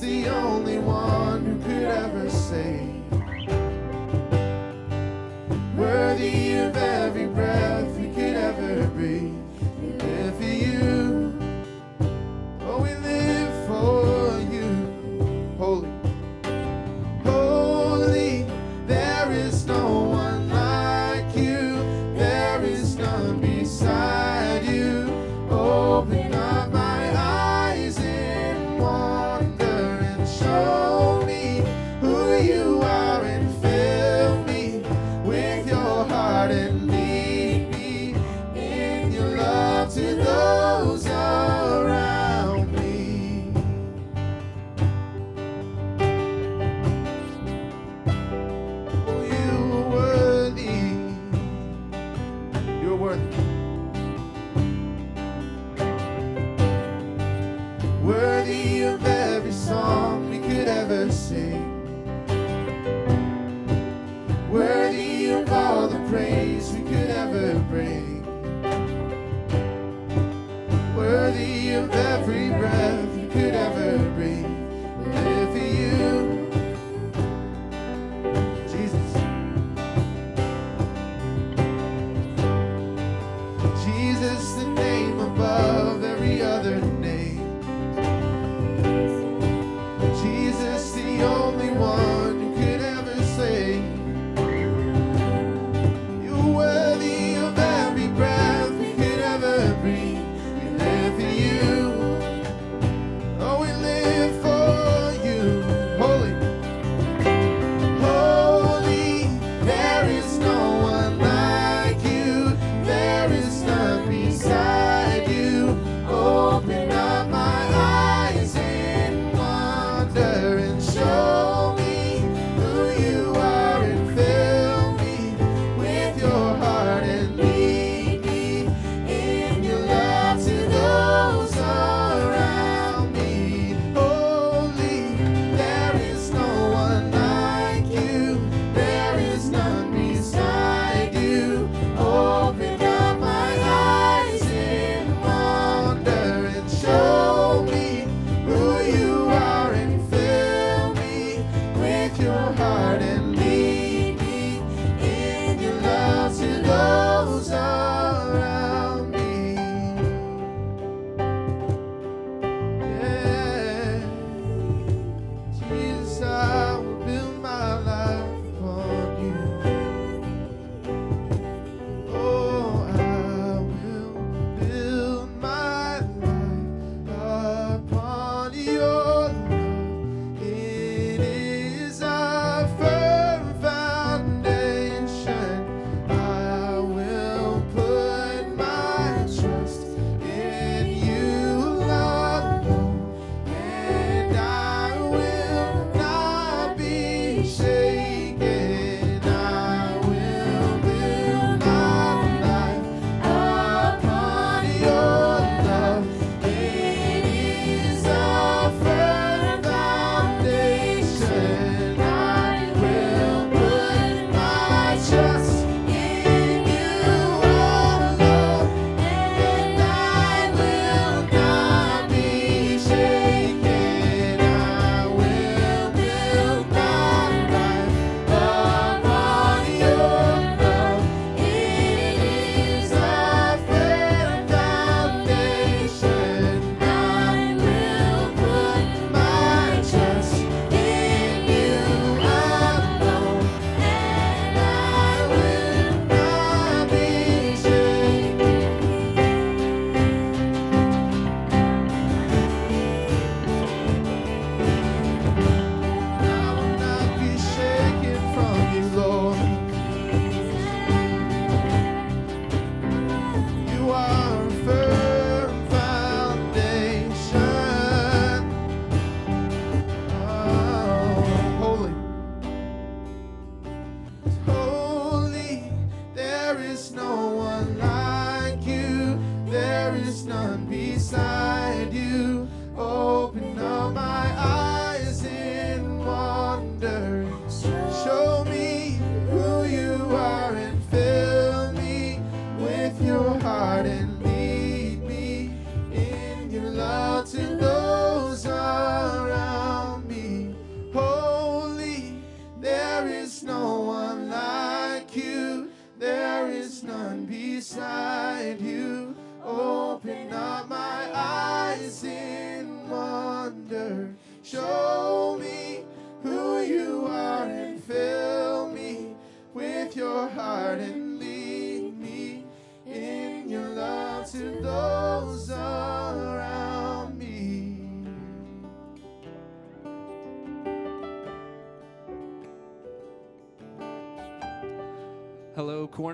the only one who could ever save. Worthy of every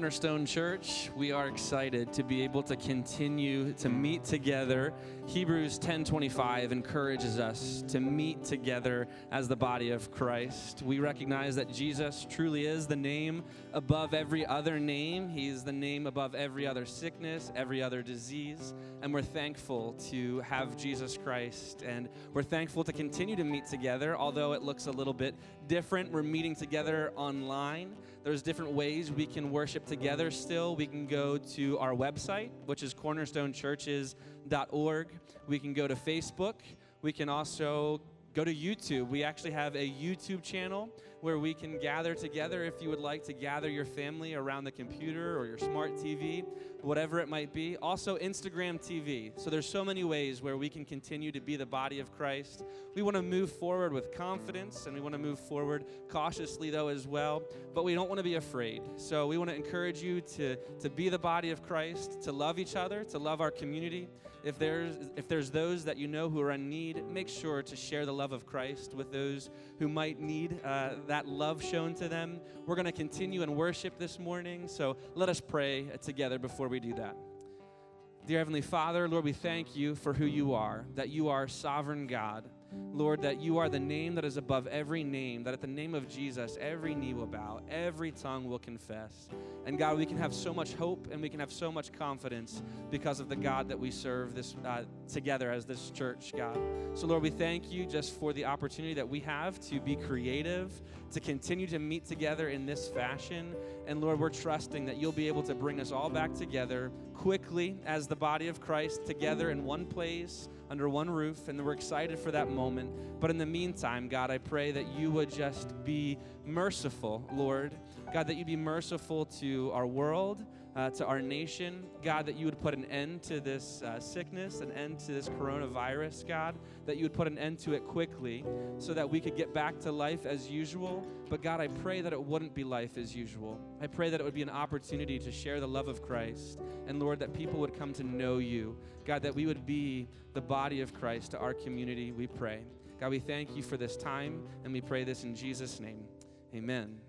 Cornerstone Church. We are excited to be able to continue to meet together. Hebrews 10:25 encourages us to meet together as the body of Christ. We recognize that Jesus truly is the name above every other name. He's the name above every other sickness, every other disease, and we're thankful to have Jesus Christ and we're thankful to continue to meet together although it looks a little bit different. We're meeting together online. There's different ways we can worship together still. We can go to our website, which is cornerstonechurches.org. We can go to Facebook. We can also go to YouTube. We actually have a YouTube channel where we can gather together if you would like to gather your family around the computer or your smart TV, whatever it might be. Also, Instagram TV. So there's so many ways where we can continue to be the body of Christ. We want to move forward with confidence and we want to move forward cautiously, though, as well. But we don't want to be afraid. So we want to encourage you to, to be the body of Christ, to love each other, to love our community. If there's, if there's those that you know who are in need, make sure to share the love of Christ with those who might need uh, that love shown to them. We're going to continue in worship this morning, so let us pray together before we do that. Dear Heavenly Father, Lord, we thank you for who you are, that you are sovereign God. Lord, that you are the name that is above every name, that at the name of Jesus, every knee will bow, every tongue will confess. And God, we can have so much hope and we can have so much confidence because of the God that we serve this uh, together as this church, God. So, Lord, we thank you just for the opportunity that we have to be creative, to continue to meet together in this fashion. And Lord, we're trusting that you'll be able to bring us all back together quickly as the body of Christ together in one place under one roof, and we're excited for that moment. But in the meantime, God, I pray that you would just be merciful, Lord. God, that you be merciful to our world, uh, to our nation. God, that you would put an end to this uh, sickness, an end to this coronavirus, God, that you would put an end to it quickly so that we could get back to life as usual. But God, I pray that it wouldn't be life as usual. I pray that it would be an opportunity to share the love of Christ. And Lord, that people would come to know you. God, that we would be the body of Christ to our community, we pray. God, we thank you for this time, and we pray this in Jesus' name. Amen.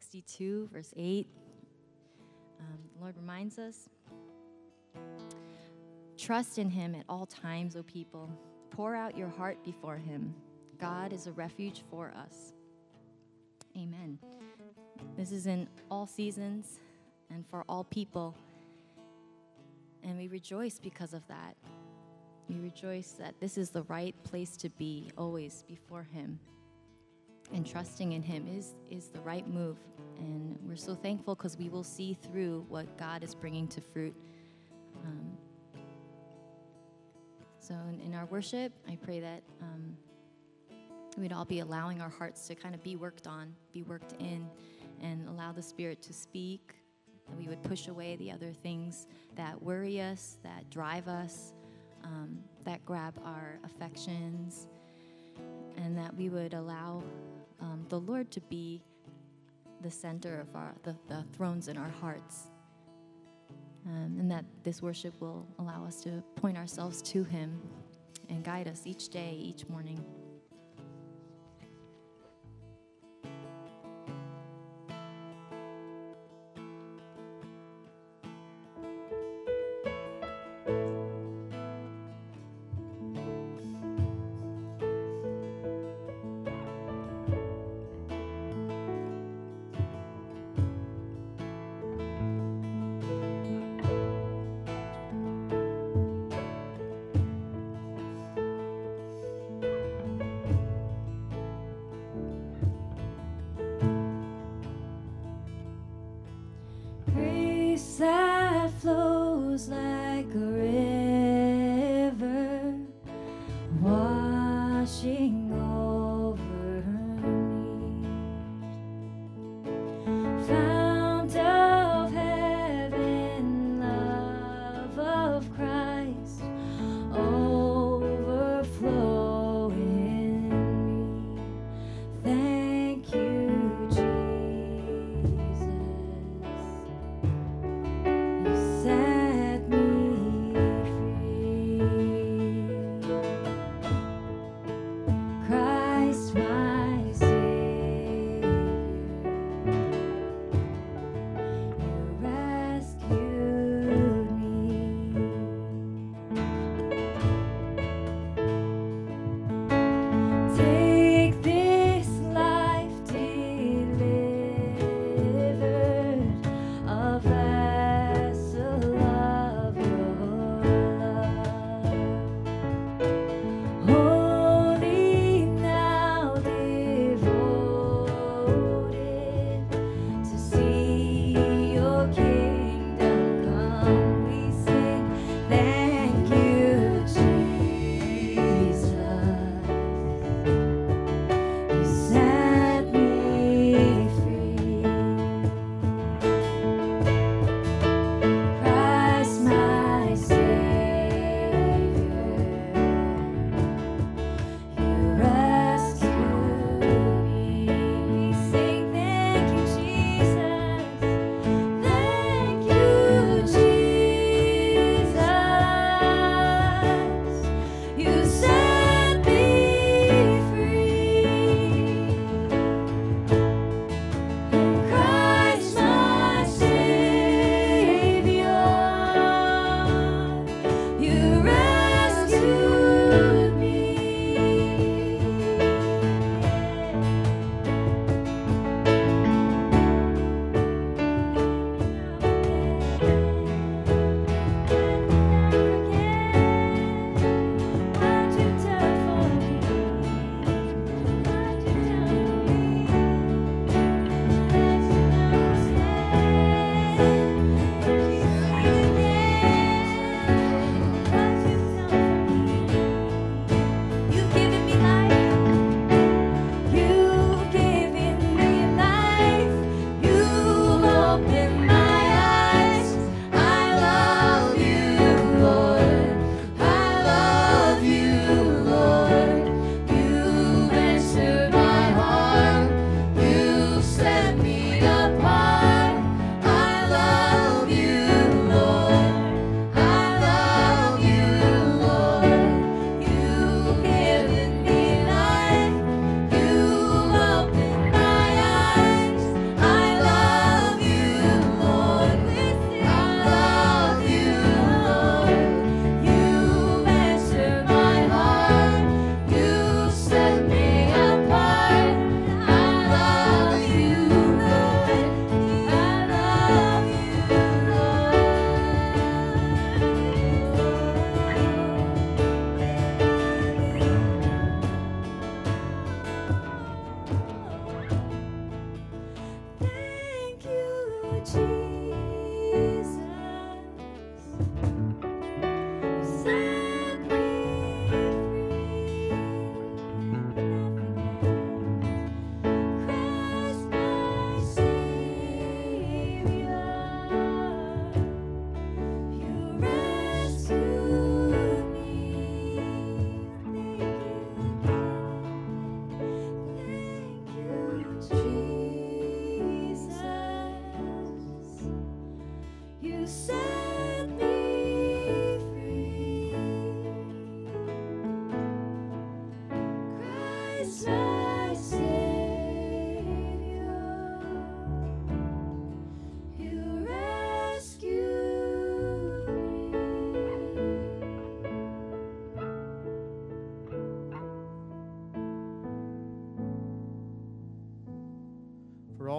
62, verse 8. Um, the Lord reminds us Trust in him at all times, O people. Pour out your heart before him. God is a refuge for us. Amen. This is in all seasons and for all people. And we rejoice because of that. We rejoice that this is the right place to be, always before Him. And trusting in Him is, is the right move. And we're so thankful because we will see through what God is bringing to fruit. Um, so, in, in, our worship, I pray that um, we'd all be allowing our hearts to kind of be worked on, be worked in, and allow the Spirit to speak. That we would push away the other things that worry us, that drive us, um, that grab our affections, and that we would allow um, the Lord to be the center of our the, the thrones in our hearts. Um, and that this worship will allow us to point ourselves to Him and guide us each day, each morning. grace that flows like a river.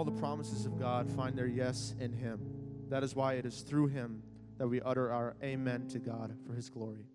all the promises of God find their yes in Him. That is why it is through Him that we utter our amen to God for His glory.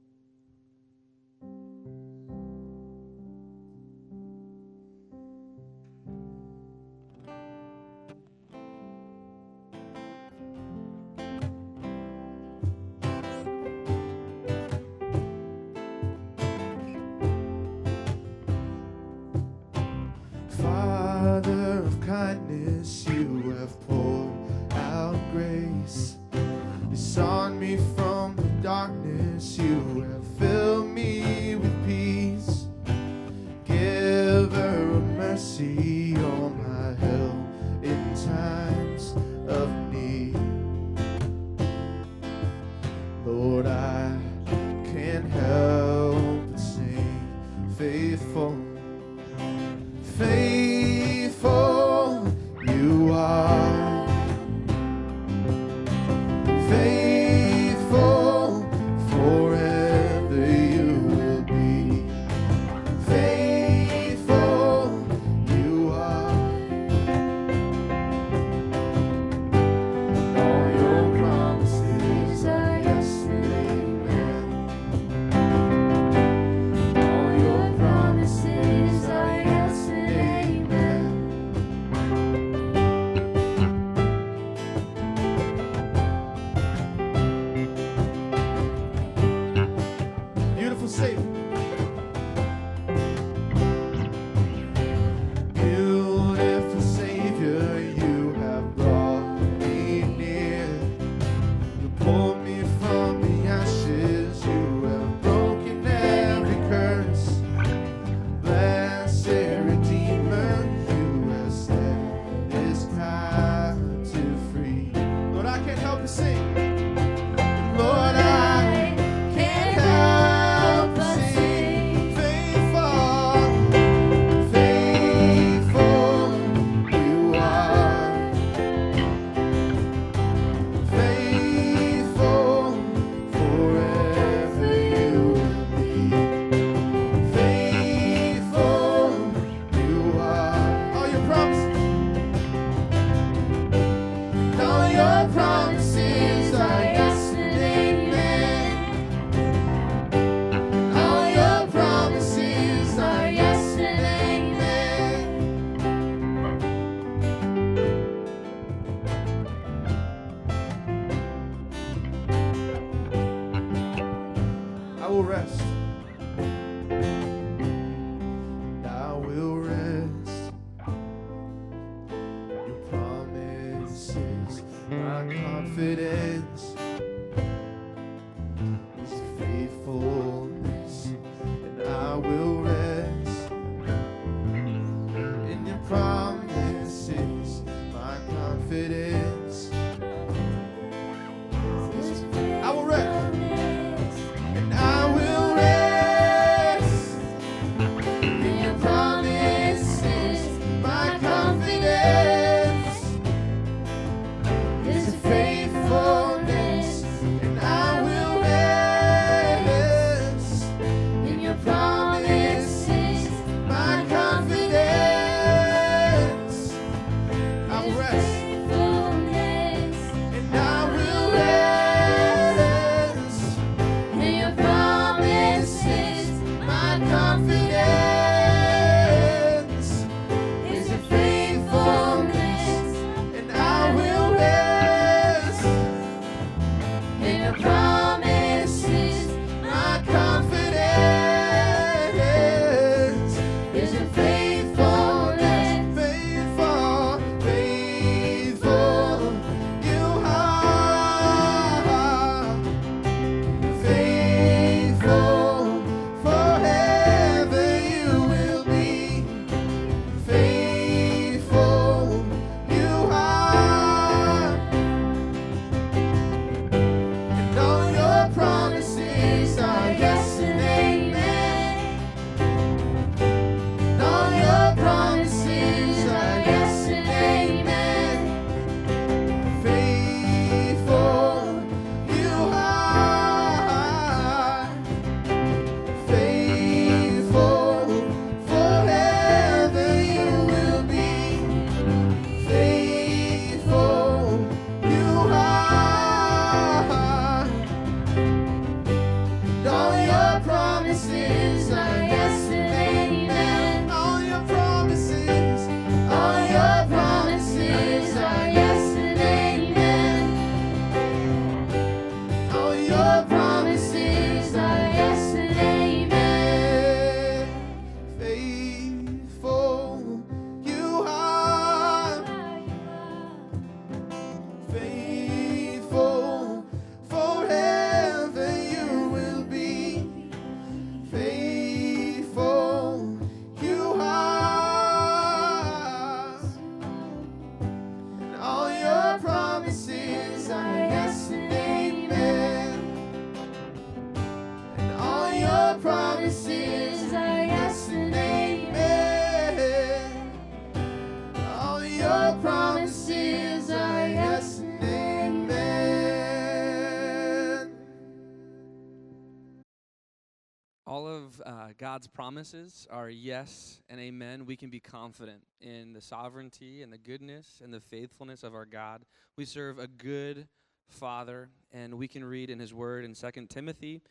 God's promises are yes and amen. We can be confident in the sovereignty and the goodness and the faithfulness of our God. We serve a good Father, and we can read in His Word in 2 Timothy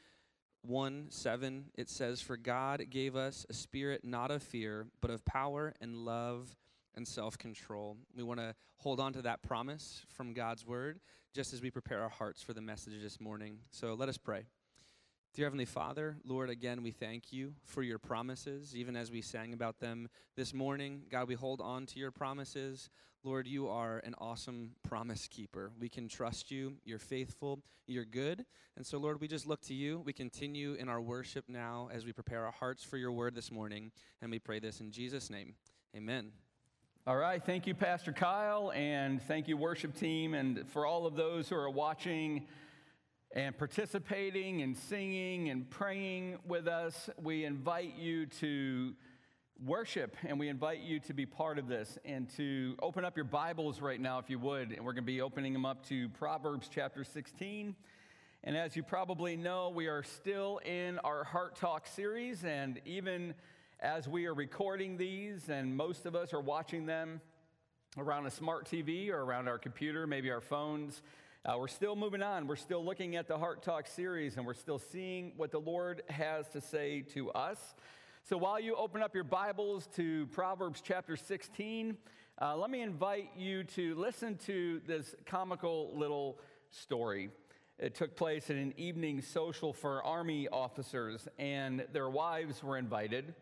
1 7, it says, For God gave us a spirit not of fear, but of power and love and self control. We want to hold on to that promise from God's Word just as we prepare our hearts for the message this morning. So let us pray. Dear Heavenly Father, Lord, again, we thank you for your promises, even as we sang about them this morning. God, we hold on to your promises. Lord, you are an awesome promise keeper. We can trust you. You're faithful. You're good. And so, Lord, we just look to you. We continue in our worship now as we prepare our hearts for your word this morning. And we pray this in Jesus' name. Amen. All right, thank you, Pastor Kyle, and thank you, worship team, and for all of those who are watching and participating and singing and praying with us. We invite you to worship and we invite you to be part of this and to open up your Bibles right now, if you would. And we're going to be opening them up to Proverbs chapter 16. And as you probably know, we are still in our Heart Talk series, and even as we are recording these, and most of us are watching them around a smart TV or around our computer, maybe our phones. Uh, we're still moving on. We're still looking at the Heart Talk series and we're still seeing what the Lord has to say to us. So while you open up your Bibles to Proverbs chapter 16, uh, let me invite you to listen to this comical little story. It took place at an evening social for Army officers, and their wives were invited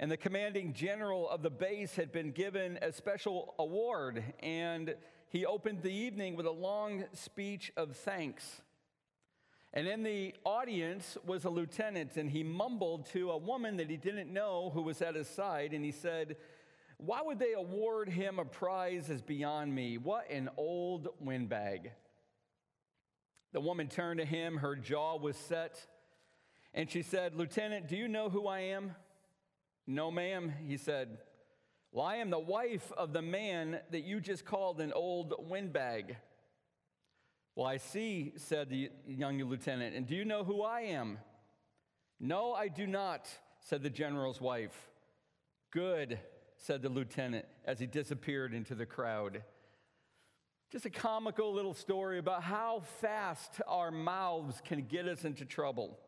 and the commanding general of the base had been given a special award, and he opened the evening with a long speech of thanks. And in the audience was a lieutenant, and he mumbled to a woman that he didn't know who was at his side, and he said, Why would they award him a prize as beyond me? What an old windbag. The woman turned to him, her jaw was set, and she said, Lieutenant, do you know who I am? No, ma'am, he said. Well, I am the wife of the man that you just called an old windbag. Well, I see, said the young lieutenant. And do you know who I am? No, I do not, said the general's wife. Good, said the lieutenant as he disappeared into the crowd. Just a comical little story about how fast our mouths can get us into trouble.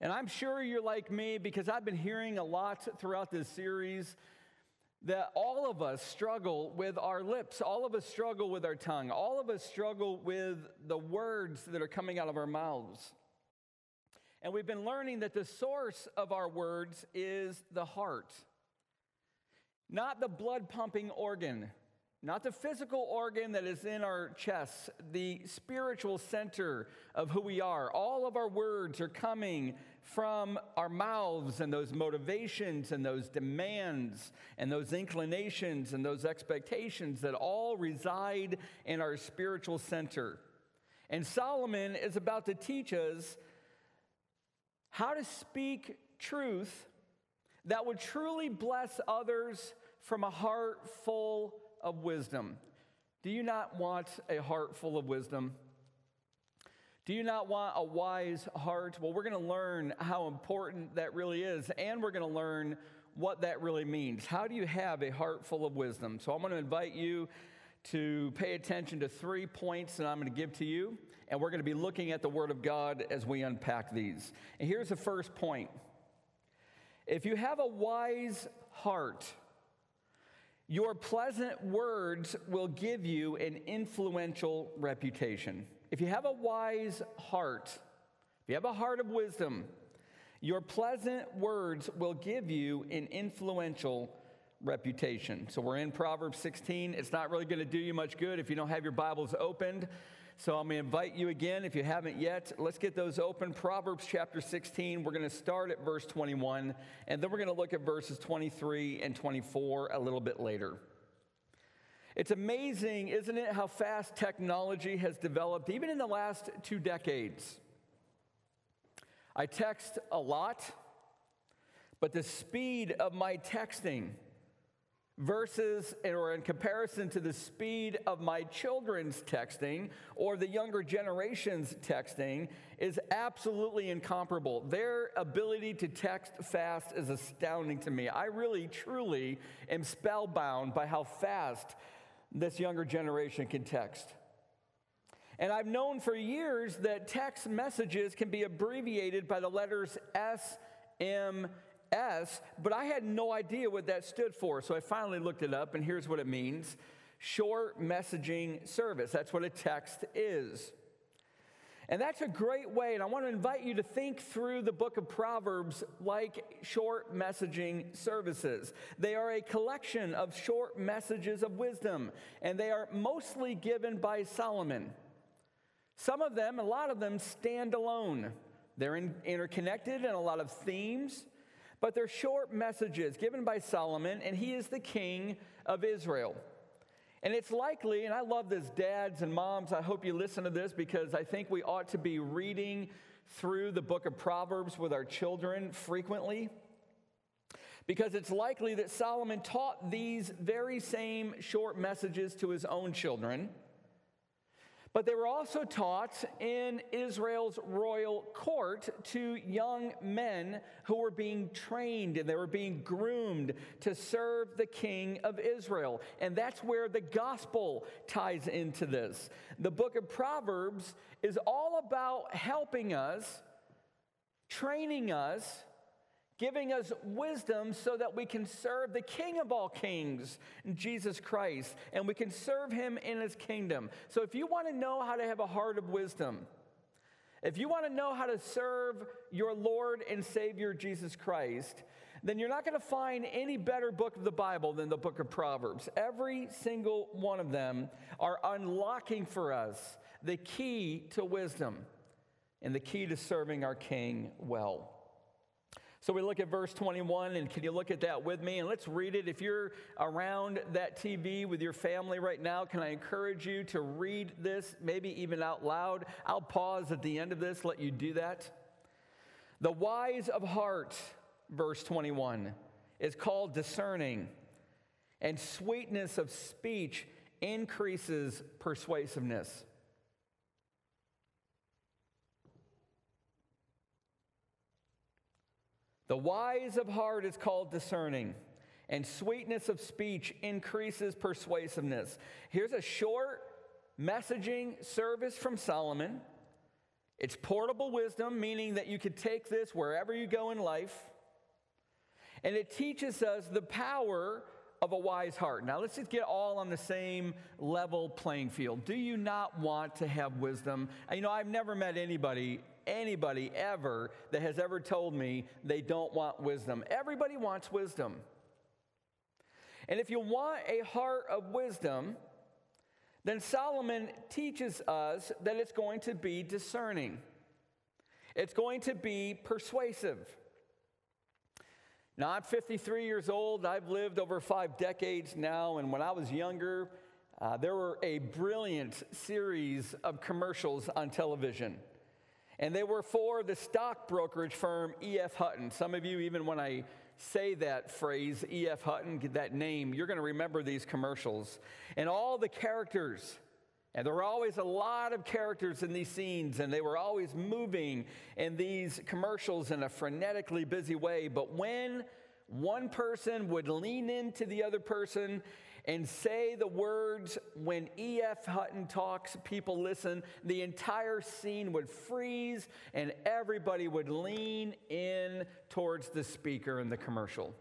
And I'm sure you're like me because I've been hearing a lot throughout this series that all of us struggle with our lips. All of us struggle with our tongue. All of us struggle with the words that are coming out of our mouths. And we've been learning that the source of our words is the heart, not the blood pumping organ, not the physical organ that is in our chests, the spiritual center of who we are. All of our words are coming from our mouths and those motivations and those demands and those inclinations and those expectations that all reside in our spiritual center. And Solomon is about to teach us how to speak truth that would truly bless others from a heart full of wisdom. Do you not want a heart full of wisdom? Do you not want a wise heart? Well, we're going to learn how important that really is, and we're going to learn what that really means. How do you have a heart full of wisdom? So I'm going to invite you to pay attention to three points that I'm going to give to you, and we're going to be looking at the Word of God as we unpack these. And here's the first point If you have a wise heart, your pleasant words will give you an influential reputation. If you have a wise heart, if you have a heart of wisdom, your pleasant words will give you an influential reputation. So we're in Proverbs 16. It's not really going to do you much good if you don't have your Bibles opened. So I'm going to invite you again, if you haven't yet, let's get those open. Proverbs chapter 16, we're going to start at verse 21, and then we're going to look at verses 23 and 24 a little bit later. It's amazing, isn't it, how fast technology has developed, even in the last two decades. I text a lot, but the speed of my texting versus or in comparison to the speed of my children's texting or the younger generation's texting is absolutely incomparable. Their ability to text fast is astounding to me. I really truly am spellbound by how fast this younger generation can text. And I've known for years that text messages can be abbreviated by the letters S, M, S, but I had no idea what that stood for. So I finally looked it up, and here's what it means short messaging service. That's what a text is. And that's a great way, and I want to invite you to think through the book of Proverbs like short messaging services. They are a collection of short messages of wisdom, and they are mostly given by Solomon. Some of them, a lot of them, stand alone. They're in, interconnected in a lot of themes, but they're short messages given by Solomon, and he is the king of Israel. And it's likely, and I love this, dads and moms, I hope you listen to this because I think we ought to be reading through the book of Proverbs with our children frequently. Because it's likely that Solomon taught these very same short messages to his own children. But they were also taught in Israel's royal court to young men who were being trained and they were being groomed to serve the king of Israel. And that's where the gospel ties into this. The book of Proverbs is all about helping us, training us giving us wisdom so that we can serve the King of all kings, Jesus Christ, and we can serve him in his kingdom. So if you want to know how to have a heart of wisdom, if you want to know how to serve your Lord and Savior Jesus Christ, then you're not going to find any better book of the Bible than the book of Proverbs. Every single one of them are unlocking for us the key to wisdom and the key to serving our King well. So we look at verse 21, and can you look at that with me? And let's read it. If you're around that TV with your family right now, can I encourage you to read this, maybe even out loud? I'll pause at the end of this, let you do that. The wise of heart, verse 21, is called discerning, and sweetness of speech increases persuasiveness. The wise of heart is called discerning, and sweetness of speech increases persuasiveness. Here's a short messaging service from Solomon. It's portable wisdom, meaning that you could take this wherever you go in life. And it teaches us the power of a wise heart. Now, let's just get all on the same level playing field. Do you not want to have wisdom? You know, I've never met anybody anybody ever that has ever told me they don't want wisdom. Everybody wants wisdom. And if you want a heart of wisdom, then Solomon teaches us that it's going to be discerning, it's going to be persuasive. Now, I'm 53 years old. I've lived over five decades now. And when I was younger, uh, there were a brilliant series of commercials on television. And they were for the stock brokerage firm E.F. Hutton. Some of you, even when I say that phrase, E.F. Hutton, that name, you're going to remember these commercials. And all the characters, and there were always a lot of characters in these scenes, and they were always moving in these commercials in a frenetically busy way. But when one person would lean into the other person and say the words when E.F. Hutton talks, people listen, the entire scene would freeze and everybody would lean in towards the speaker in the commercial.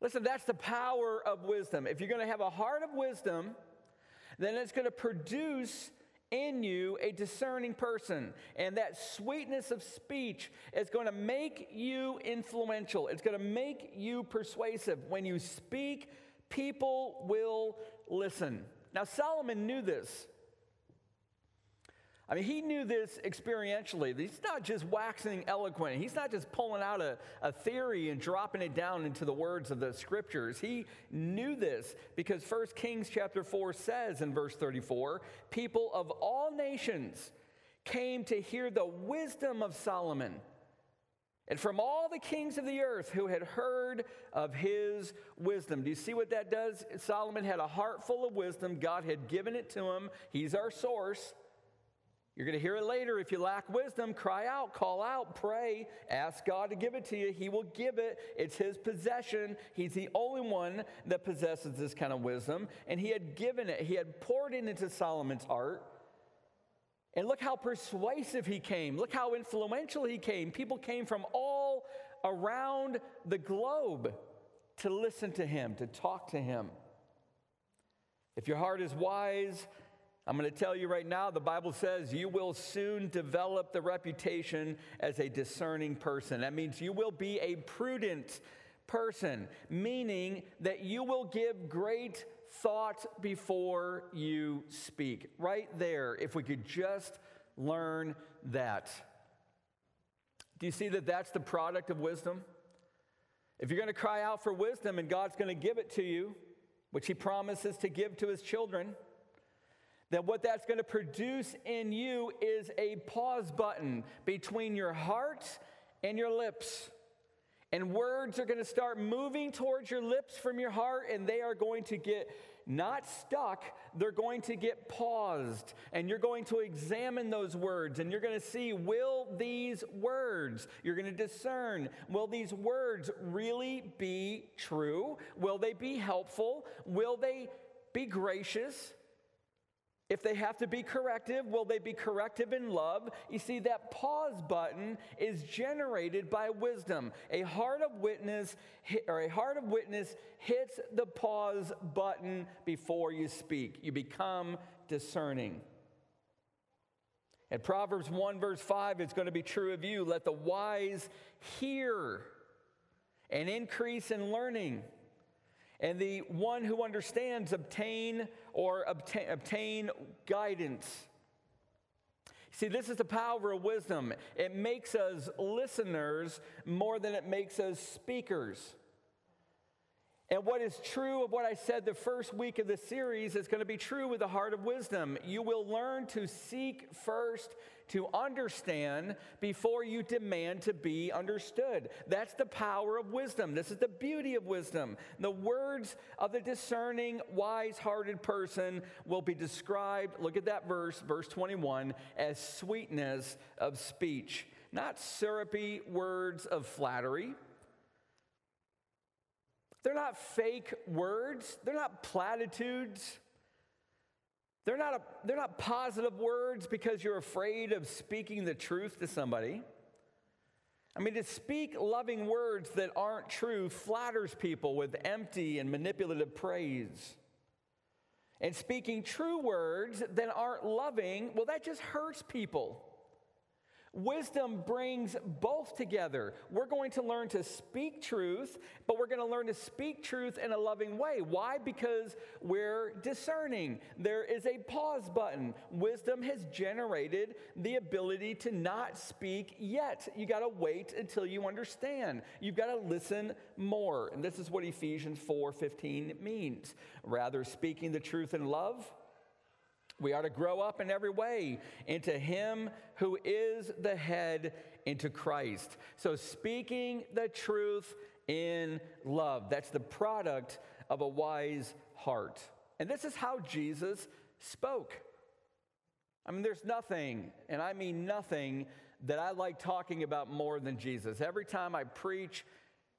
Listen, that's the power of wisdom. If you're going to have a heart of wisdom, then it's going to produce in you a discerning person. And that sweetness of speech is going to make you influential, it's going to make you persuasive. When you speak, people will listen. Now, Solomon knew this. I mean, he knew this experientially. He's not just waxing eloquent. He's not just pulling out a, a theory and dropping it down into the words of the scriptures. He knew this because 1 Kings chapter 4 says in verse 34 people of all nations came to hear the wisdom of Solomon. And from all the kings of the earth who had heard of his wisdom. Do you see what that does? Solomon had a heart full of wisdom. God had given it to him. He's our source. You're going to hear it later. If you lack wisdom, cry out, call out, pray, ask God to give it to you. He will give it. It's His possession. He's the only one that possesses this kind of wisdom. And He had given it, He had poured it into Solomon's heart. And look how persuasive he came. Look how influential he came. People came from all around the globe to listen to him, to talk to him. If your heart is wise, I'm going to tell you right now, the Bible says you will soon develop the reputation as a discerning person. That means you will be a prudent person, meaning that you will give great thought before you speak. Right there, if we could just learn that. Do you see that that's the product of wisdom? If you're going to cry out for wisdom and God's going to give it to you, which He promises to give to His children, then what that's going to produce in you is a pause button between your heart and your lips. And words are going to start moving towards your lips from your heart, and they are going to get not stuck, they're going to get paused. And you're going to examine those words, and you're going to see will these words, you're going to discern, will these words really be true? Will they be helpful? Will they be gracious? If they have to be corrective, will they be corrective in love? You see, that pause button is generated by wisdom. A heart of witness or a heart of witness hits the pause button before you speak. You become discerning. And Proverbs 1, verse 5, it's going to be true of you. Let the wise hear and increase in learning and the one who understands obtain or obtain, obtain guidance. See, this is the power of wisdom. It makes us listeners more than it makes us speakers. And what is true of what I said the first week of the series is going to be true with the heart of wisdom. You will learn to seek first to understand before you demand to be understood. That's the power of wisdom. This is the beauty of wisdom. The words of the discerning, wise hearted person will be described, look at that verse, verse 21, as sweetness of speech, not syrupy words of flattery they're not fake words, they're not platitudes. They're not, a, they're not positive words because you're afraid of speaking the truth to somebody. I mean, to speak loving words that aren't true flatters people with empty and manipulative praise. And speaking true words that aren't loving, well, that just hurts people. Wisdom brings both together. We're going to learn to speak truth, but we're going to learn to speak truth in a loving way. Why? Because we're discerning. There is a pause button. Wisdom has generated the ability to not speak yet. You got to wait until you understand. You've got to listen more. And this is what Ephesians 4:15 means. Rather speaking the truth in love, we are to grow up in every way into Him who is the head, into Christ. So, speaking the truth in love, that's the product of a wise heart. And this is how Jesus spoke. I mean, there's nothing, and I mean nothing, that I like talking about more than Jesus. Every time I preach,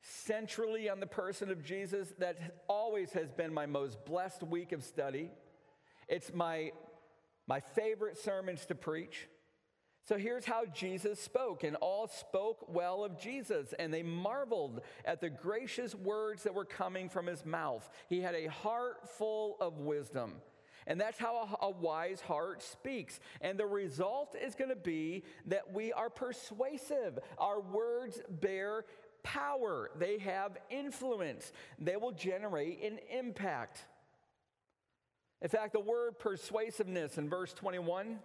centrally on the person of Jesus. That always has been my most blessed week of study. It's my, my favorite sermons to preach. So here's how Jesus spoke, and all spoke well of Jesus, and they marveled at the gracious words that were coming from his mouth. He had a heart full of wisdom. And that's how a, a wise heart speaks. And the result is going to be that we are persuasive. Our words bear power, they have influence, they will generate an impact. In fact, the word persuasiveness in verse 21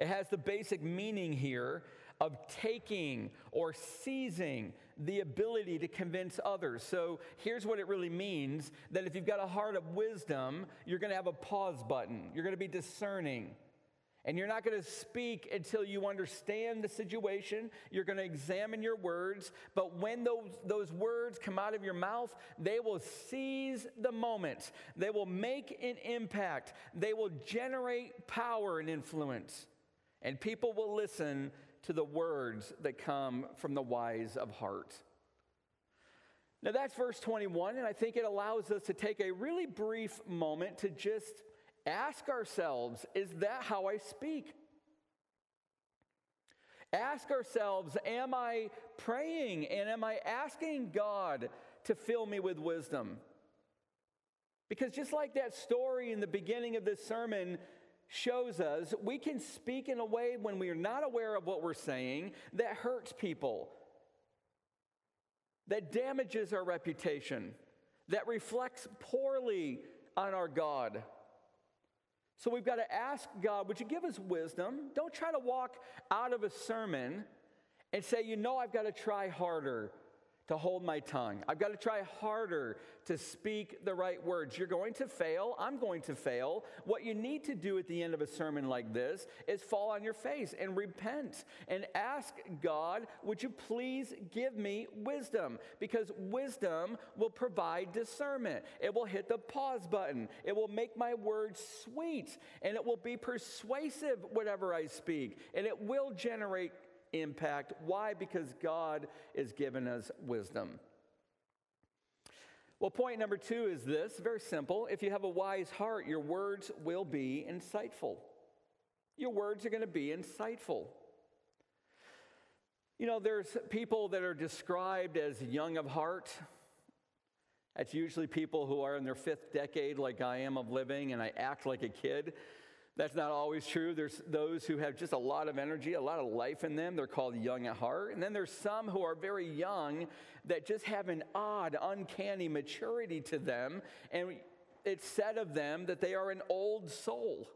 it has the basic meaning here of taking or seizing the ability to convince others. So here's what it really means that if you've got a heart of wisdom, you're going to have a pause button. You're going to be discerning. And you're not going to speak until you understand the situation. You're going to examine your words. But when those, those words come out of your mouth, they will seize the moment. They will make an impact. They will generate power and influence. And people will listen to the words that come from the wise of heart. Now, that's verse 21, and I think it allows us to take a really brief moment to just ask ourselves is that how I speak? Ask ourselves, am I praying and am I asking God to fill me with wisdom? Because just like that story in the beginning of this sermon shows us, we can speak in a way when we are not aware of what we're saying that hurts people, that damages our reputation, that reflects poorly on our God. So we've got to ask God, would you give us wisdom? Don't try to walk out of a sermon and say, you know, I've got to try harder to hold my tongue. I've got to try harder to speak the right words. You're going to fail. I'm going to fail. What you need to do at the end of a sermon like this is fall on your face and repent and ask God, would you please give me wisdom? Because wisdom will provide discernment. It will hit the pause button. It will make my words sweet and it will be persuasive whatever I speak. And it will generate impact. Why? Because God is giving us wisdom. Well, point number two is this very simple. If you have a wise heart, your words will be insightful. Your words are going to be insightful. You know, there's people that are described as young of heart. That's usually people who are in their fifth decade, like I am of living, and I act like a kid. That's not always true. There's those who have just a lot of energy, a lot of life in them. They're called young at heart. And then there's some who are very young that just have an odd, uncanny maturity to them. And it's said of them that they are an old soul.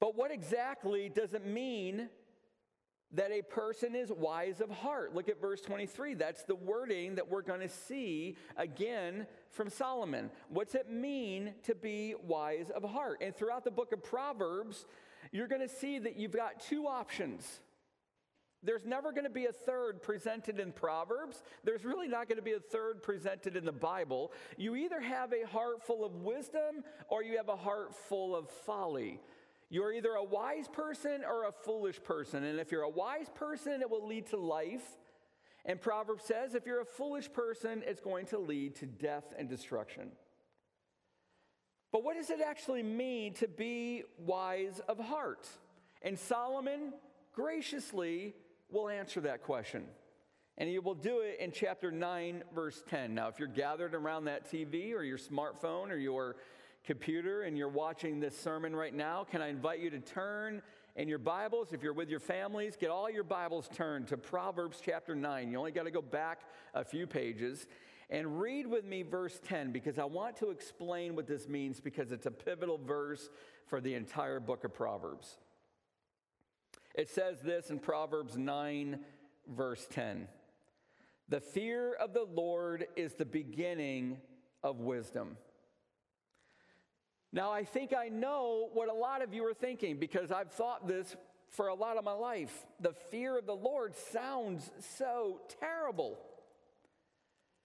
But what exactly does it mean that a person is wise of heart. Look at verse 23. That's the wording that we're going to see again from Solomon. What's it mean to be wise of heart? And throughout the book of Proverbs, you're going to see that you've got two options. There's never going to be a third presented in Proverbs. There's really not going to be a third presented in the Bible. You either have a heart full of wisdom or you have a heart full of folly. You're either a wise person or a foolish person. And if you're a wise person, it will lead to life. And Proverbs says if you're a foolish person, it's going to lead to death and destruction. But what does it actually mean to be wise of heart? And Solomon graciously will answer that question. And he will do it in chapter 9, verse 10. Now, if you're gathered around that TV or your smartphone or your computer and you're watching this sermon right now, can I invite you to turn in your Bibles? If you're with your families, get all your Bibles turned to Proverbs chapter 9. You only got to go back a few pages. And read with me verse 10 because I want to explain what this means because it's a pivotal verse for the entire book of Proverbs. It says this in Proverbs 9, verse 10 The fear of the Lord is the beginning of wisdom. Now, I think I know what a lot of you are thinking because I've thought this for a lot of my life. The fear of the Lord sounds so terrible.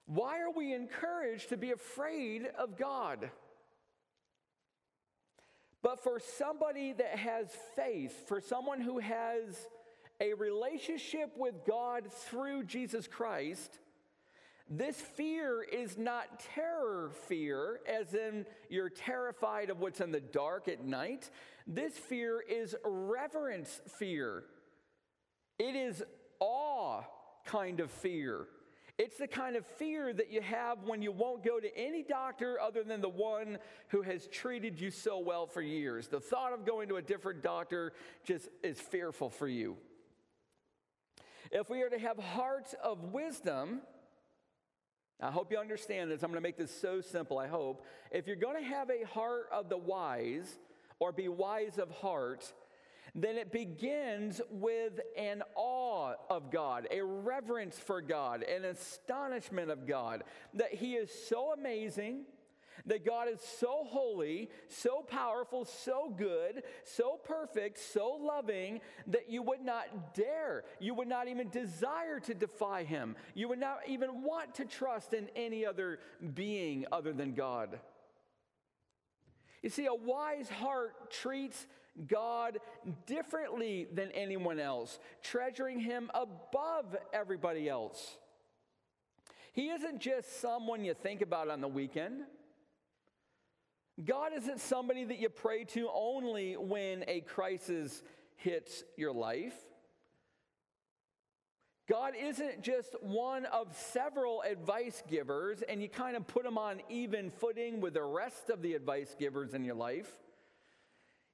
Why are we encouraged to be afraid of God? But for somebody that has faith, for someone who has a relationship with God through Jesus Christ, this fear is not terror fear, as in you're terrified of what's in the dark at night. This fear is reverence fear. It is awe kind of fear. It's the kind of fear that you have when you won't go to any doctor other than the one who has treated you so well for years. The thought of going to a different doctor just is fearful for you. If we are to have hearts of wisdom, I hope you understand this. I'm going to make this so simple, I hope. If you're going to have a heart of the wise or be wise of heart, then it begins with an awe of God, a reverence for God, an astonishment of God, that He is so amazing, that God is so holy, so powerful, so good, so perfect, so loving, that you would not dare, you would not even desire to defy Him. You would not even want to trust in any other being other than God. You see, a wise heart treats God differently than anyone else, treasuring Him above everybody else. He isn't just someone you think about on the weekend. God isn't somebody that you pray to only when a crisis hits your life. God isn't just one of several advice givers, and you kind of put them on even footing with the rest of the advice givers in your life.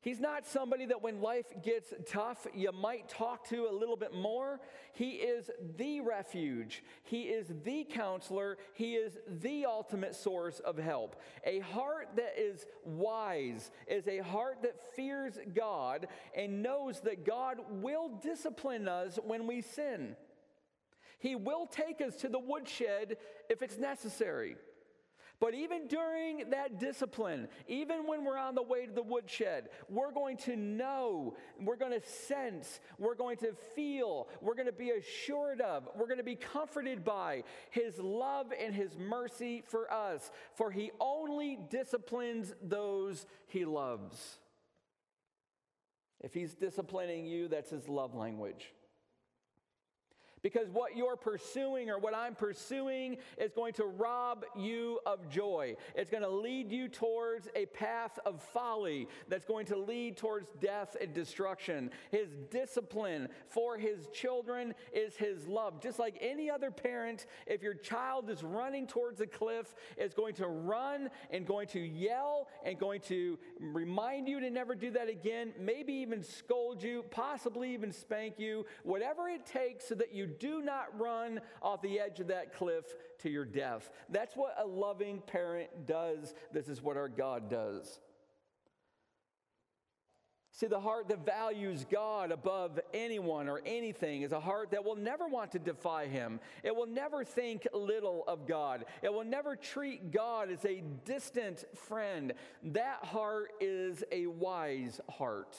He's not somebody that when life gets tough, you might talk to a little bit more. He is the refuge. He is the counselor. He is the ultimate source of help. A heart that is wise is a heart that fears God and knows that God will discipline us when we sin. He will take us to the woodshed if it's necessary. But even during that discipline, even when we're on the way to the woodshed, we're going to know, we're going to sense, we're going to feel, we're going to be assured of, we're going to be comforted by His love and His mercy for us. For He only disciplines those He loves. If He's disciplining you, that's His love language. Because what you're pursuing or what I'm pursuing is going to rob you of joy. It's going to lead you towards a path of folly that's going to lead towards death and destruction. His discipline for his children is his love. Just like any other parent, if your child is running towards a cliff, is going to run and going to yell and going to remind you to never do that again, maybe even scold you, possibly even spank you, whatever it takes so that you do not run off the edge of that cliff to your death. That's what a loving parent does. This is what our God does. See, the heart that values God above anyone or anything is a heart that will never want to defy Him. It will never think little of God. It will never treat God as a distant friend. That heart is a wise heart.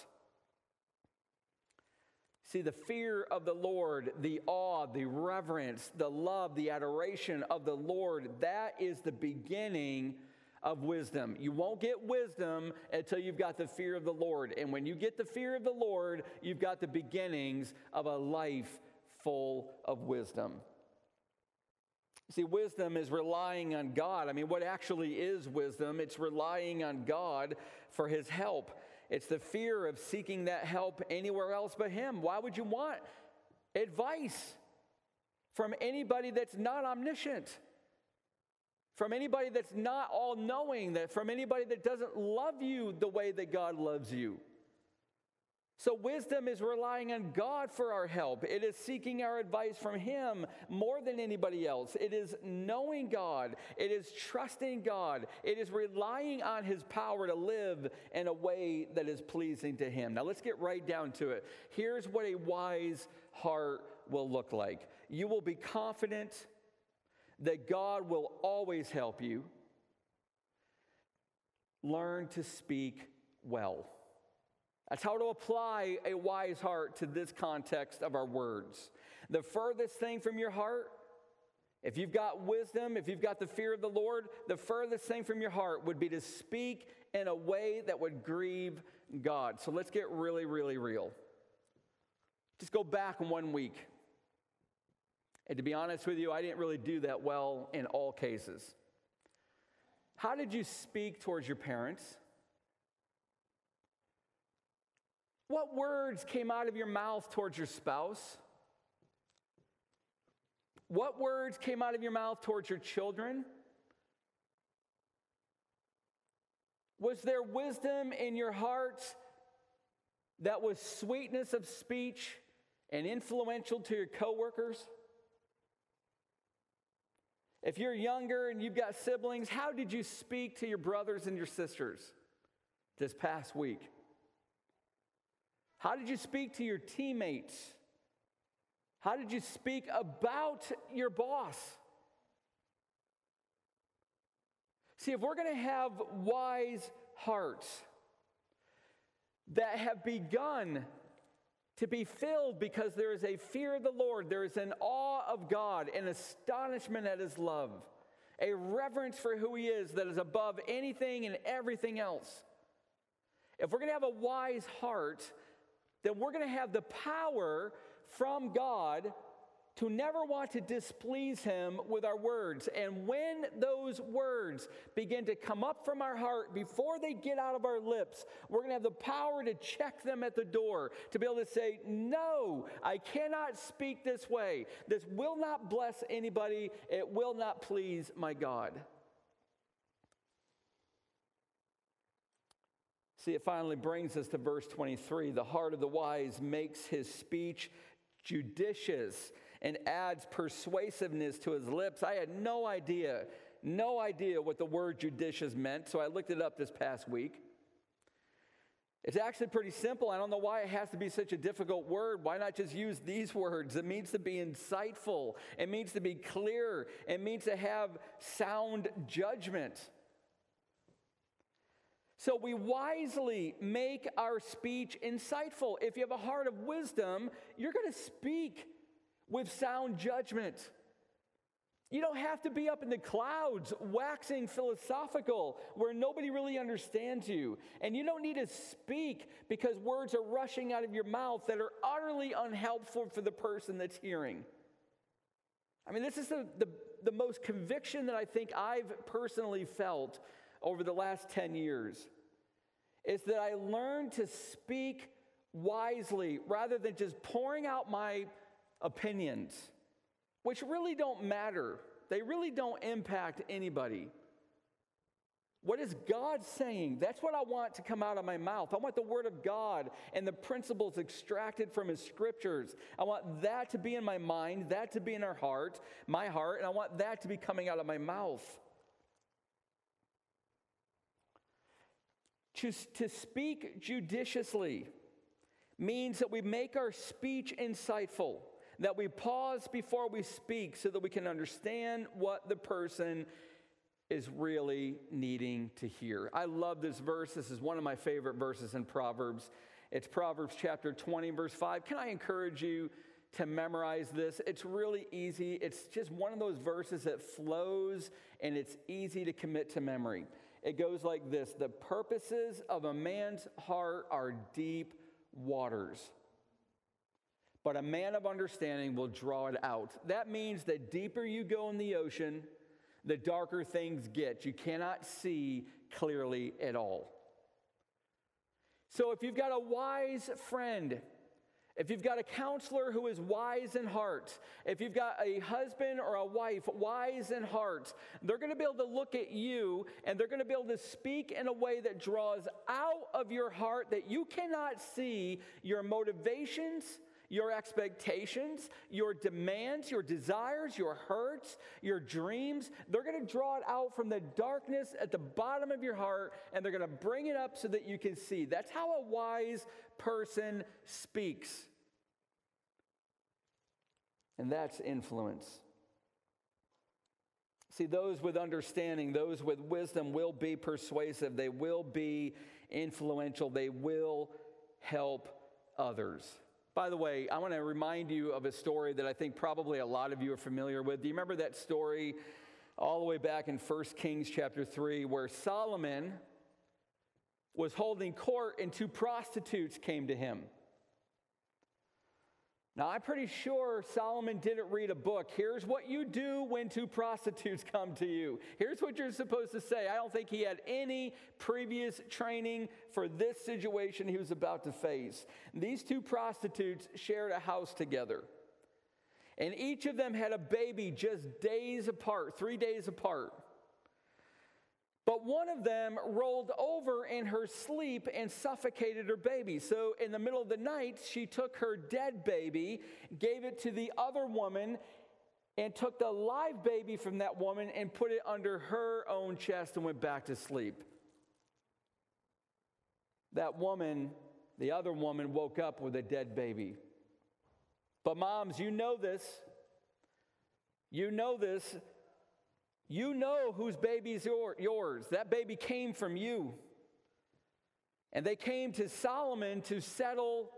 See, the fear of the Lord, the awe, the reverence, the love, the adoration of the Lord, that is the beginning of wisdom. You won't get wisdom until you've got the fear of the Lord. And when you get the fear of the Lord, you've got the beginnings of a life full of wisdom. See, wisdom is relying on God. I mean, what actually is wisdom? It's relying on God for his help. It's the fear of seeking that help anywhere else but Him. Why would you want advice from anybody that's not omniscient? From anybody that's not all knowing, that from anybody that doesn't love you the way that God loves you. So, wisdom is relying on God for our help. It is seeking our advice from Him more than anybody else. It is knowing God. It is trusting God. It is relying on His power to live in a way that is pleasing to Him. Now, let's get right down to it. Here's what a wise heart will look like you will be confident that God will always help you. Learn to speak well. That's how to apply a wise heart to this context of our words. The furthest thing from your heart, if you've got wisdom, if you've got the fear of the Lord, the furthest thing from your heart would be to speak in a way that would grieve God. So let's get really, really real. Just go back one week. And to be honest with you, I didn't really do that well in all cases. How did you speak towards your parents? What words came out of your mouth towards your spouse? What words came out of your mouth towards your children? Was there wisdom in your heart that was sweetness of speech and influential to your coworkers? If you're younger and you've got siblings, how did you speak to your brothers and your sisters this past week? How did you speak to your teammates? How did you speak about your boss? See, if we're going to have wise hearts that have begun to be filled because there is a fear of the Lord, there is an awe of God, an astonishment at His love, a reverence for who He is that is above anything and everything else. If we're going to have a wise heart, then we're going to have the power from God to never want to displease Him with our words. And when those words begin to come up from our heart before they get out of our lips, we're going to have the power to check them at the door, to be able to say, No, I cannot speak this way. This will not bless anybody, it will not please my God. See, it finally brings us to verse 23. The heart of the wise makes his speech judicious and adds persuasiveness to his lips. I had no idea, no idea what the word judicious meant, so I looked it up this past week. It's actually pretty simple. I don't know why it has to be such a difficult word. Why not just use these words? It means to be insightful, it means to be clear, it means to have sound judgment. So we wisely make our speech insightful. If you have a heart of wisdom, you're going to speak with sound judgment. You don't have to be up in the clouds waxing philosophical where nobody really understands you. And you don't need to speak because words are rushing out of your mouth that are utterly unhelpful for the person that's hearing. I mean, this is the, the, the most conviction that I think I've personally felt over the last 10 years is that I learned to speak wisely rather than just pouring out my opinions, which really don't matter. They really don't impact anybody. What is God saying? That's what I want to come out of my mouth. I want the Word of God and the principles extracted from His scriptures. I want that to be in my mind, that to be in our heart, my heart, and I want that to be coming out of my mouth. To, to speak judiciously means that we make our speech insightful that we pause before we speak so that we can understand what the person is really needing to hear. I love this verse. This is one of my favorite verses in Proverbs. It's Proverbs chapter 20, verse 5. Can I encourage you to memorize this? It's really easy. It's just one of those verses that flows and it's easy to commit to memory. It goes like this The purposes of a man's heart are deep waters but a man of understanding will draw it out. That means that deeper you go in the ocean, the darker things get. You cannot see clearly at all. So if you've got a wise friend, if you've got a counselor who is wise in heart, if you've got a husband or a wife wise in heart, they're going to be able to look at you and they're going to be able to speak in a way that draws out of your heart that you cannot see your motivations your expectations, your demands, your desires, your hurts, your dreams. They're going to draw it out from the darkness at the bottom of your heart and they're going to bring it up so that you can see. That's how a wise person speaks. And that's influence. See, those with understanding, those with wisdom will be persuasive, they will be influential, they will help others. By the way, I want to remind you of a story that I think probably a lot of you are familiar with. Do you remember that story all the way back in 1 Kings chapter 3 where Solomon was holding court and two prostitutes came to him? Now, I'm pretty sure Solomon didn't read a book. Here's what you do when two prostitutes come to you. Here's what you're supposed to say. I don't think he had any previous training for this situation he was about to face. These two prostitutes shared a house together. And each of them had a baby just days apart, three days apart. But one of them rolled over in her sleep and suffocated her baby. So, in the middle of the night, she took her dead baby, gave it to the other woman, and took the live baby from that woman and put it under her own chest and went back to sleep. That woman, the other woman, woke up with a dead baby. But, moms, you know this. You know this. You know whose baby's your, yours. That baby came from you. And they came to Solomon to settle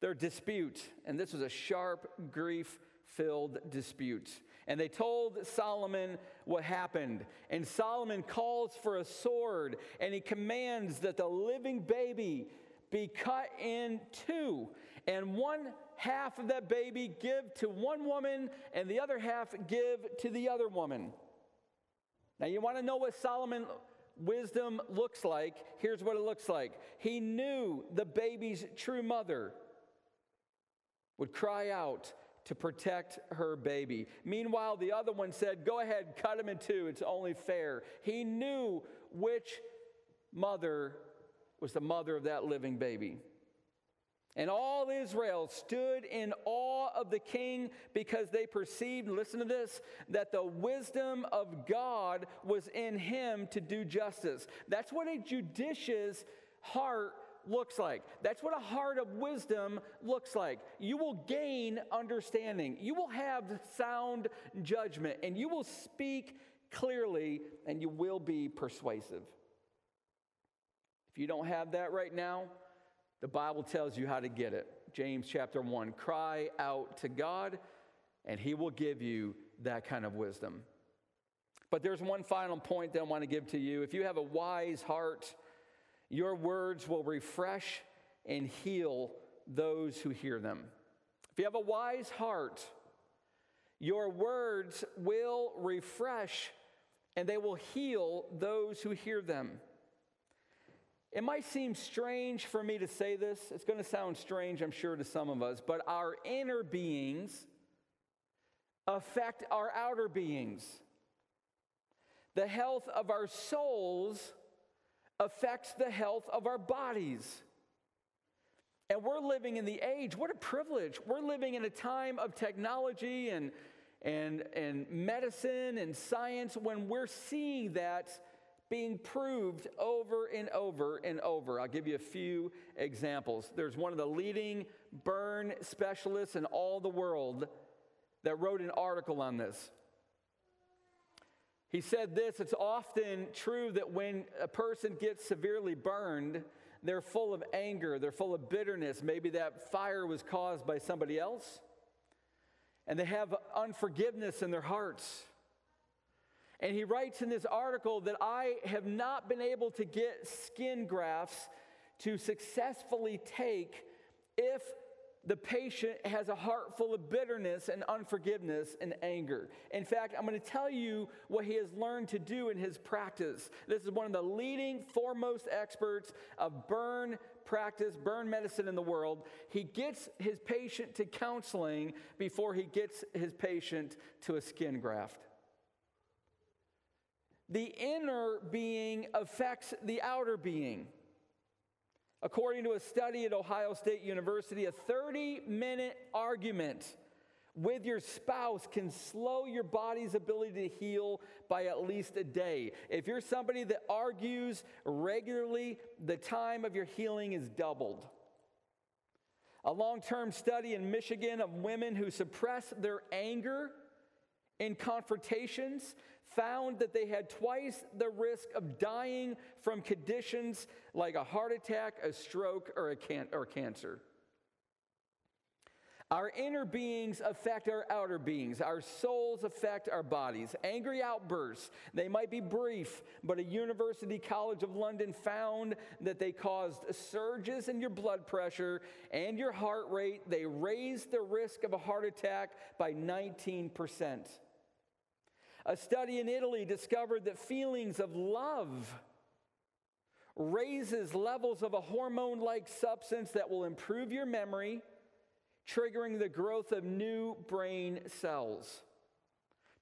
their dispute. And this was a sharp, grief filled dispute. And they told Solomon what happened. And Solomon calls for a sword and he commands that the living baby be cut in two. And one half of that baby give to one woman and the other half give to the other woman. Now, you want to know what Solomon wisdom looks like? Here's what it looks like. He knew the baby's true mother would cry out to protect her baby. Meanwhile, the other one said, Go ahead, cut him in two. It's only fair. He knew which mother was the mother of that living baby. And all Israel stood in awe of the king because they perceived, listen to this, that the wisdom of God was in him to do justice. That's what a judicious heart looks like. That's what a heart of wisdom looks like. You will gain understanding, you will have sound judgment, and you will speak clearly, and you will be persuasive. If you don't have that right now, the Bible tells you how to get it. James chapter 1 Cry out to God, and He will give you that kind of wisdom. But there's one final point that I want to give to you. If you have a wise heart, your words will refresh and heal those who hear them. If you have a wise heart, your words will refresh and they will heal those who hear them. It might seem strange for me to say this. It's going to sound strange, I'm sure, to some of us, but our inner beings affect our outer beings. The health of our souls affects the health of our bodies. And we're living in the age, what a privilege. We're living in a time of technology and, and, and medicine and science when we're seeing that being proved over and over and over. I'll give you a few examples. There's one of the leading burn specialists in all the world that wrote an article on this. He said this it's often true that when a person gets severely burned, they're full of anger, they're full of bitterness. Maybe that fire was caused by somebody else. And they have unforgiveness in their hearts. And he writes in this article that I have not been able to get skin grafts to successfully take if the patient has a heart full of bitterness and unforgiveness and anger. In fact, I'm going to tell you what he has learned to do in his practice. This is one of the leading, foremost experts of burn practice, burn medicine in the world. He gets his patient to counseling before he gets his patient to a skin graft. The inner being affects the outer being. According to a study at Ohio State University, a 30 minute argument with your spouse can slow your body's ability to heal by at least a day. If you're somebody that argues regularly, the time of your healing is doubled. A long term study in Michigan of women who suppress their anger in confrontations found that they had twice the risk of dying from conditions like a heart attack, a stroke, or, a can- or cancer. Our inner beings affect our outer beings. Our souls affect our bodies. Angry outbursts, they might be brief, but a University College of London found that they caused surges in your blood pressure and your heart rate. They raised the risk of a heart attack by 19%. A study in Italy discovered that feelings of love raises levels of a hormone like substance that will improve your memory triggering the growth of new brain cells.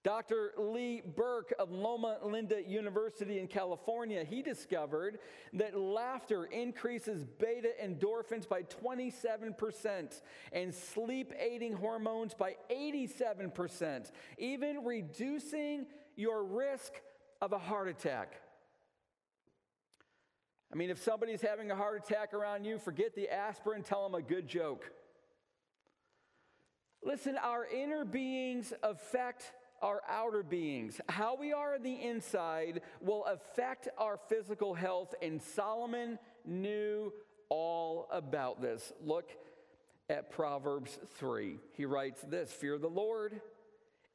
Dr. Lee Berk of Loma Linda University in California, he discovered that laughter increases beta endorphins by 27% and sleep aiding hormones by 87%, even reducing your risk of a heart attack. I mean, if somebody's having a heart attack around you, forget the aspirin, tell them a good joke. Listen, our inner beings affect our outer beings. How we are on the inside will affect our physical health, and Solomon knew all about this. Look at Proverbs 3. He writes this Fear the Lord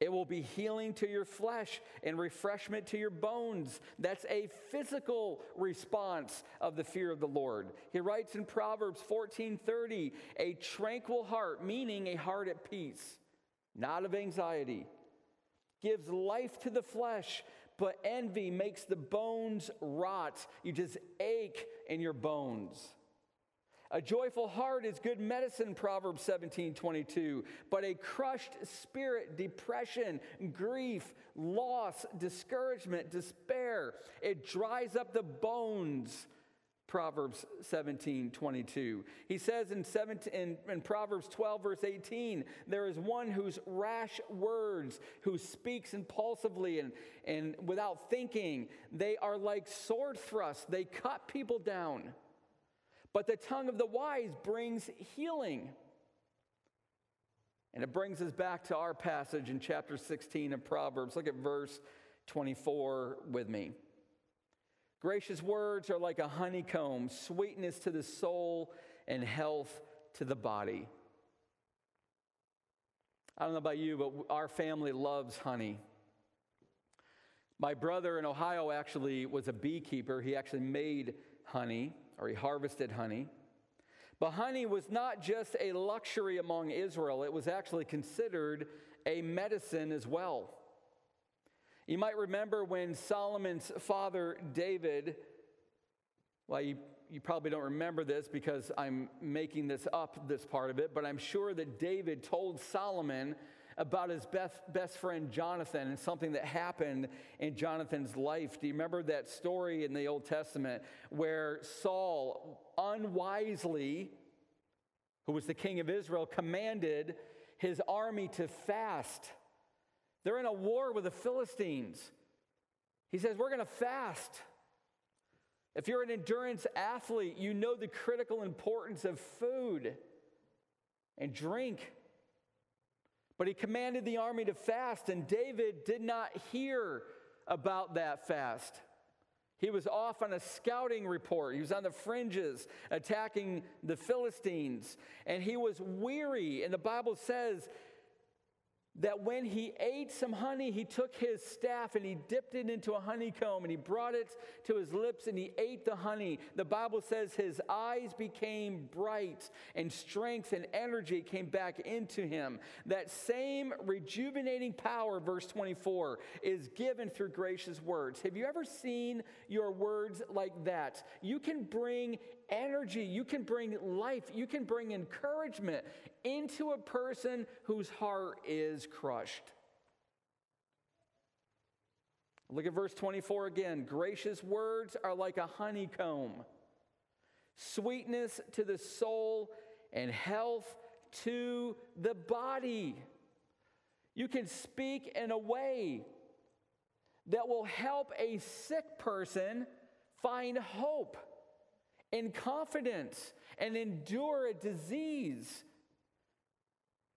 it will be healing to your flesh and refreshment to your bones. That's a physical response of the fear of the Lord. He writes in Proverbs 14:30, a tranquil heart, meaning a heart at peace, not of anxiety, gives life to the flesh, but envy makes the bones rot. You just ache in your bones. A joyful heart is good medicine, Proverbs 17 22. But a crushed spirit, depression, grief, loss, discouragement, despair, it dries up the bones. Proverbs 17, 22. He says in, 17, in, in, Proverbs 12, verse 18, there is one whose rash words, who speaks impulsively and, and without thinking, they are like sword thrusts, they cut people down. But the tongue of the wise brings healing. And it brings us back to our passage in chapter 16 of Proverbs. Look at verse 24 with me. Gracious words are like a honeycomb, sweetness to the soul and health to the body. I don't know about you, but our family loves honey. My brother in Ohio actually was a beekeeper. He actually made honey or he harvested honey. But honey was not just a luxury among Israel, it was actually considered a medicine as well. You might remember when Solomon's father David, well, you, you probably don't remember this because I'm making this up, this part of it, but I'm sure that David told Solomon about his best, best friend Jonathan and something that happened in Jonathan's life. Do you remember that story in the Old Testament where Saul unwisely, who was the king of Israel, commanded his army to fast? They're in a war with the Philistines. He says, We're going to fast. If you're an endurance athlete, you know the critical importance of food and drink. But he commanded the army to fast, and David did not hear about that fast. He was off on a scouting report. He was on the fringes attacking the Philistines, and he was weary. And the Bible says that when he ate some honey, he took his staff and he dipped it into a honeycomb and he brought it to his lips and he ate the honey. The Bible says his eyes became bright and strength and energy came back into him. That same rejuvenating power, verse 24, is given through gracious words. Have you ever seen your words like that? You can bring energy, you can bring life, you can bring encouragement into a person whose heart is crushed. Look at verse 24 again. Gracious words are like a honeycomb, sweetness to the soul and health to the body. You can speak in a way that will help a sick person find hope and confidence and endure a disease.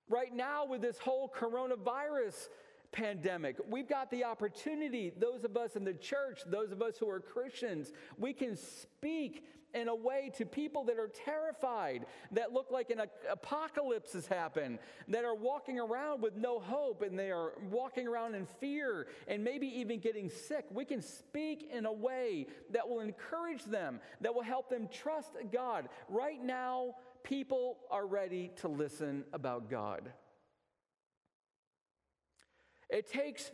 Right now, with this whole coronavirus pandemic. We've got the opportunity, those of us in the church, those of us who are Christians, we can speak in a way to people that are terrified, that look like an apocalypse has happened, that are walking around with no hope and they are walking around in fear and maybe even getting sick. We can speak in a way that will encourage them, that will help them trust God. Right now, people are ready to listen about God. It takes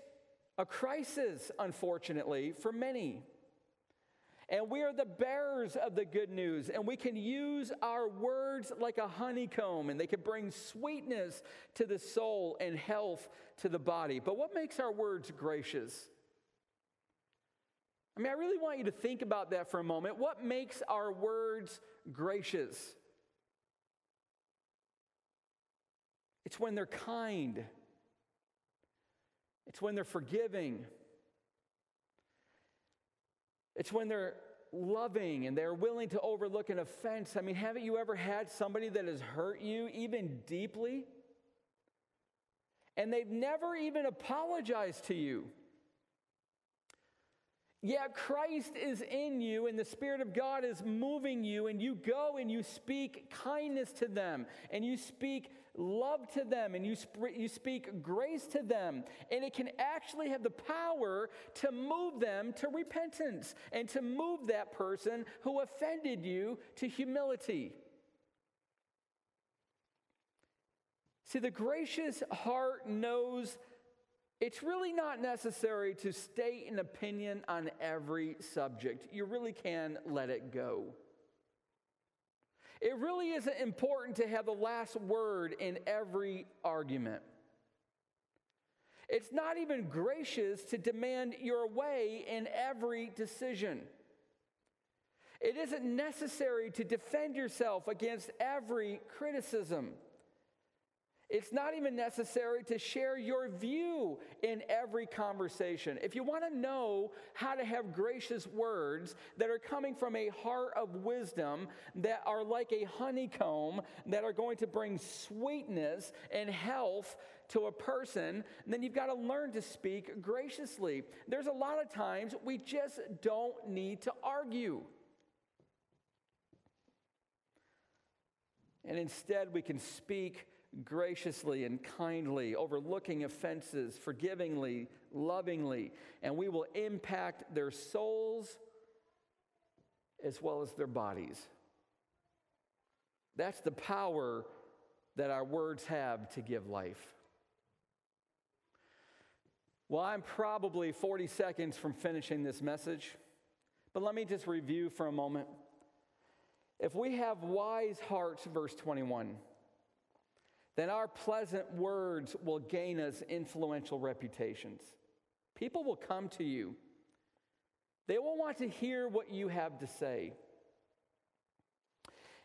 a crisis, unfortunately, for many. And we are the bearers of the good news, and we can use our words like a honeycomb, and they can bring sweetness to the soul and health to the body. But what makes our words gracious? I mean, I really want you to think about that for a moment. What makes our words gracious? It's when they're kind. It's when they're forgiving. It's when they're loving and they're willing to overlook an offense. I mean, haven't you ever had somebody that has hurt you even deeply? And they've never even apologized to you. Yet Christ is in you and the Spirit of God is moving you, and you go and you speak kindness to them and you speak love to them and you, sp- you speak grace to them. And it can actually have the power to move them to repentance and to move that person who offended you to humility. See, the gracious heart knows it's really not necessary to state an opinion on every subject. You really can let it go. It really isn't important to have the last word in every argument. It's not even gracious to demand your way in every decision. It isn't necessary to defend yourself against every criticism. It's not even necessary to share your view in every conversation. If you want to know how to have gracious words that are coming from a heart of wisdom, that are like a honeycomb, that are going to bring sweetness and health to a person, then you've got to learn to speak graciously. There's a lot of times we just don't need to argue. And instead, we can speak graciously and kindly, overlooking offenses, forgivingly, lovingly, and we will impact their souls as well as their bodies. That's the power that our words have to give life. Well, I'm probably 40 seconds from finishing this message, but let me just review for a moment. If we have wise hearts, verse 21, then our pleasant words will gain us influential reputations. People will come to you. They will want to hear what you have to say.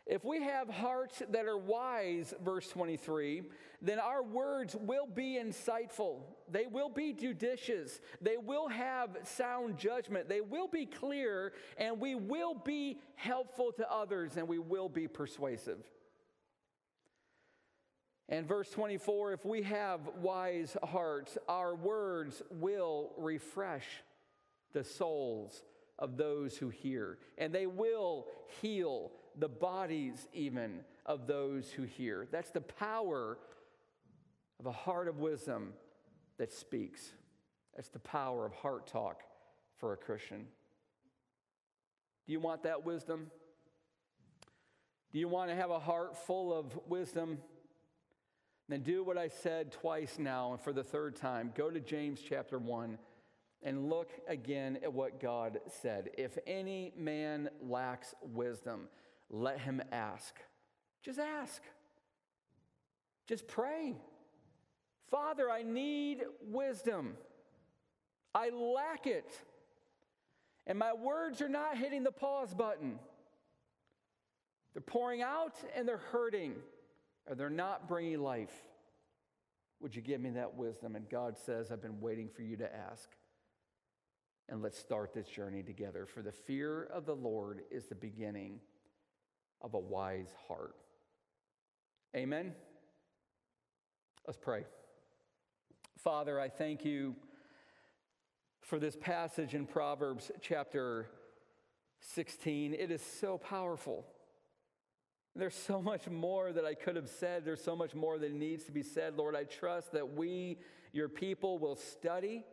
If we have hearts that are wise, verse 23, then our words will be insightful. They will be judicious. They will have sound judgment. They will be clear, and we will be helpful to others, and we will be persuasive. And verse 24 if we have wise hearts, our words will refresh the souls of those who hear, and they will heal the bodies even of those who hear. That's the power of a heart of wisdom that speaks. That's the power of heart talk for a Christian. Do you want that wisdom? Do you want to have a heart full of wisdom? Then do what I said twice now and for the third time. Go to James chapter 1 and look again at what God said. If any man lacks wisdom, let him ask. Just ask. Just pray. Father, I need wisdom. I lack it. And my words are not hitting the pause button. They're pouring out and they're hurting or they're not bringing life, would you give me that wisdom? And God says, I've been waiting for you to ask. And let's start this journey together. For the fear of the Lord is the beginning of a wise heart. Amen. Let's pray. Father, I thank you for this passage in Proverbs chapter 16. It is so powerful. There's so much more that I could have said. There's so much more that needs to be said. Lord, I trust that we, your people, will study,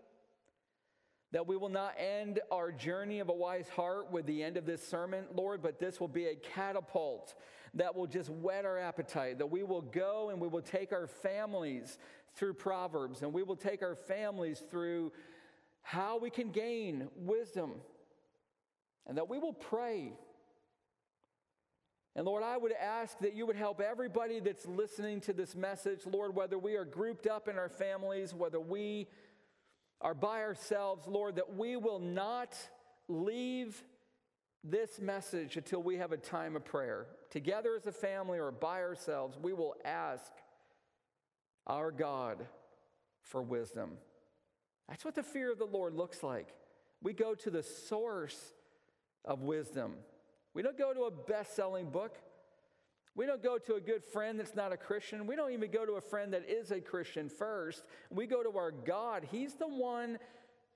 that we will not end our journey of a wise heart with the end of this sermon, Lord, but this will be a catapult that will just whet our appetite, that we will go and we will take our families through Proverbs, and we will take our families through how we can gain wisdom, and that we will pray and Lord, I would ask that you would help everybody that's listening to this message, Lord, whether we are grouped up in our families, whether we are by ourselves, Lord, that we will not leave this message until we have a time of prayer. Together as a family or by ourselves, we will ask our God for wisdom. That's what the fear of the Lord looks like. We go to the source of wisdom. We don't go to a best selling book. We don't go to a good friend that's not a Christian. We don't even go to a friend that is a Christian first. We go to our God. He's the one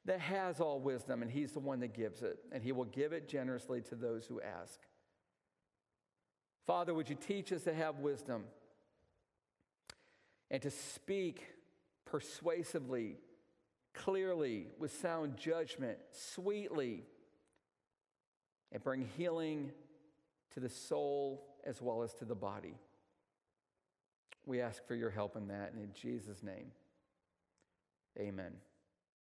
that has all wisdom, and He's the one that gives it, and He will give it generously to those who ask. Father, would you teach us to have wisdom and to speak persuasively, clearly, with sound judgment, sweetly, and bring healing to the soul as well as to the body. We ask for your help in that, and in Jesus' name, amen.